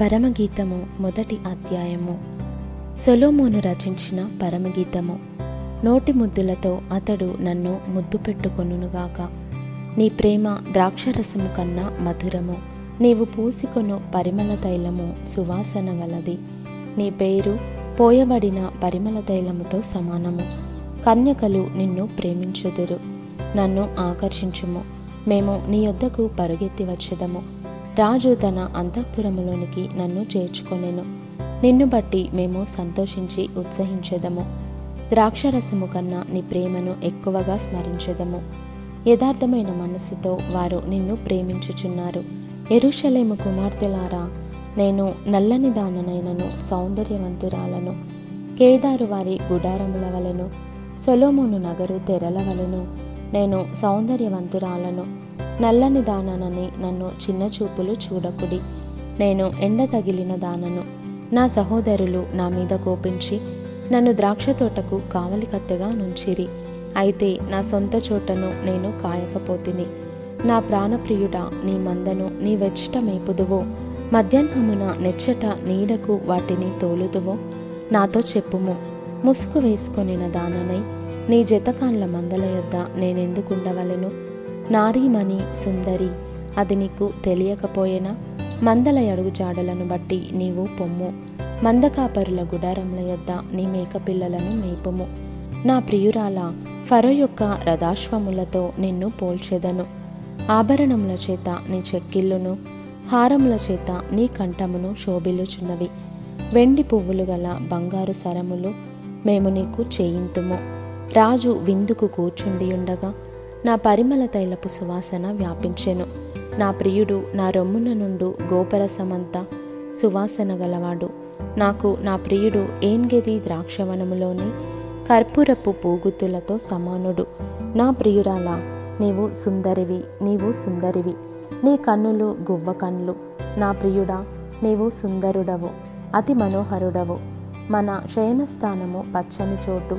పరమగీతము మొదటి అధ్యాయము. సొలోమోను రచించిన పరమగీతము. నోటి ముద్దులతో అతడు నన్ను ముద్దు పెట్టుకొనుగాక నీ ప్రేమ ద్రాక్షరసము కన్నా మధురము. నీవు పూసుకొను పరిమళ తైలము సువాసన గలది. నీ పేరు పోయబడిన పరిమళ తైలముతో సమానము. కన్యకలు నిన్ను ప్రేమించుదురు. నన్ను ఆకర్షించుము. మేము నీ యొద్దకు పరుగెత్తి వచ్చేదము. రాజు తన అంతఃపురములోనికి నన్ను చేర్చుకొనెను. నిన్ను బట్టి మేము సంతోషించి ఉత్సహించెదము. ద్రాక్షరసము కన్నా నీ ప్రేమను ఎక్కువగా స్మరించెదము. యథార్థమైన మనస్సుతో వారు నిన్ను ప్రేమించుచున్నారు. ఎరుషలేము కుమార్తెలారా నేను నల్లని దాననైనను సౌందర్యవంతురాలను. కేదారు వారి గుడారముల వలెను సొలోమును నగరు తెరల వలెను నేను సౌందర్యవంతురాలను. నల్లని దాననని నన్ను చిన్న చూపులు చూడకుడి. నేను ఎండ తగిలిన దానను. నా సహోదరులు నా మీద కోపించి నన్ను ద్రాక్ష తోటకు కావలి కత్తెగా నుంచిరి. అయితే నా సొంత చోటను నేను కాయకపోతిని. నా ప్రాణప్రియుడా నీ మందను నీ వెచ్చట మేపుదువో. మధ్యాహ్నమున నెచ్చట నీడకు వాటిని తోలుదువో. నాతో చెప్పుము. ముసుగు వేసుకొనిన దాననై నీ జతకాన్ల మందల యొద్ద నేనెందుకుండవలెను? నారీమణి సుందరి అది నీకు తెలియకపోయేనా? మందల అడుగుజాడలను బట్టి నీవు పొమ్ము. మందకాపరుల గుడారముల యొద్ద నీ మేకపిల్లలను మేపుము. నా ప్రియురాల ఫరో యొక్క రథాశ్వములతో నిన్ను పోల్చెదను. ఆభరణముల చేత నీ చెక్కిళ్ళును హారముల చేత నీ కంఠమును శోభిల్లుచున్నవి వెండి పువ్వులు గల బంగారు సరములు మేము నీకు చేయింతుము. రాజు విందుకు కూర్చుండి ఉండగా నా పరిమళ తైలపు సువాసన వ్యాపించెను. నా ప్రియుడు నా రొమ్మున నుండు గోపరసమంతా సువాసన గలవాడు. నాకు నా ప్రియుడు ఏన్గెది ద్రాక్షవనములోని కర్పూరపు పూగుతులతో సమానుడు. నా ప్రియురాలా నీవు సుందరివి నీవు సుందరివి. నీ కన్నులు గువ్వ కన్నులు. నా ప్రియుడా నీవు సుందరుడవు అతి మనోహరుడవు. మన శయనస్థానము పచ్చని చోటు.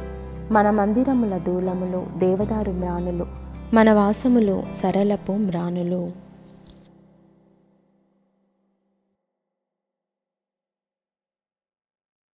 మన మందిరముల దూలములు దేవదారు మ్రాణులు మన వాసములు సరళపు మ్రానులు.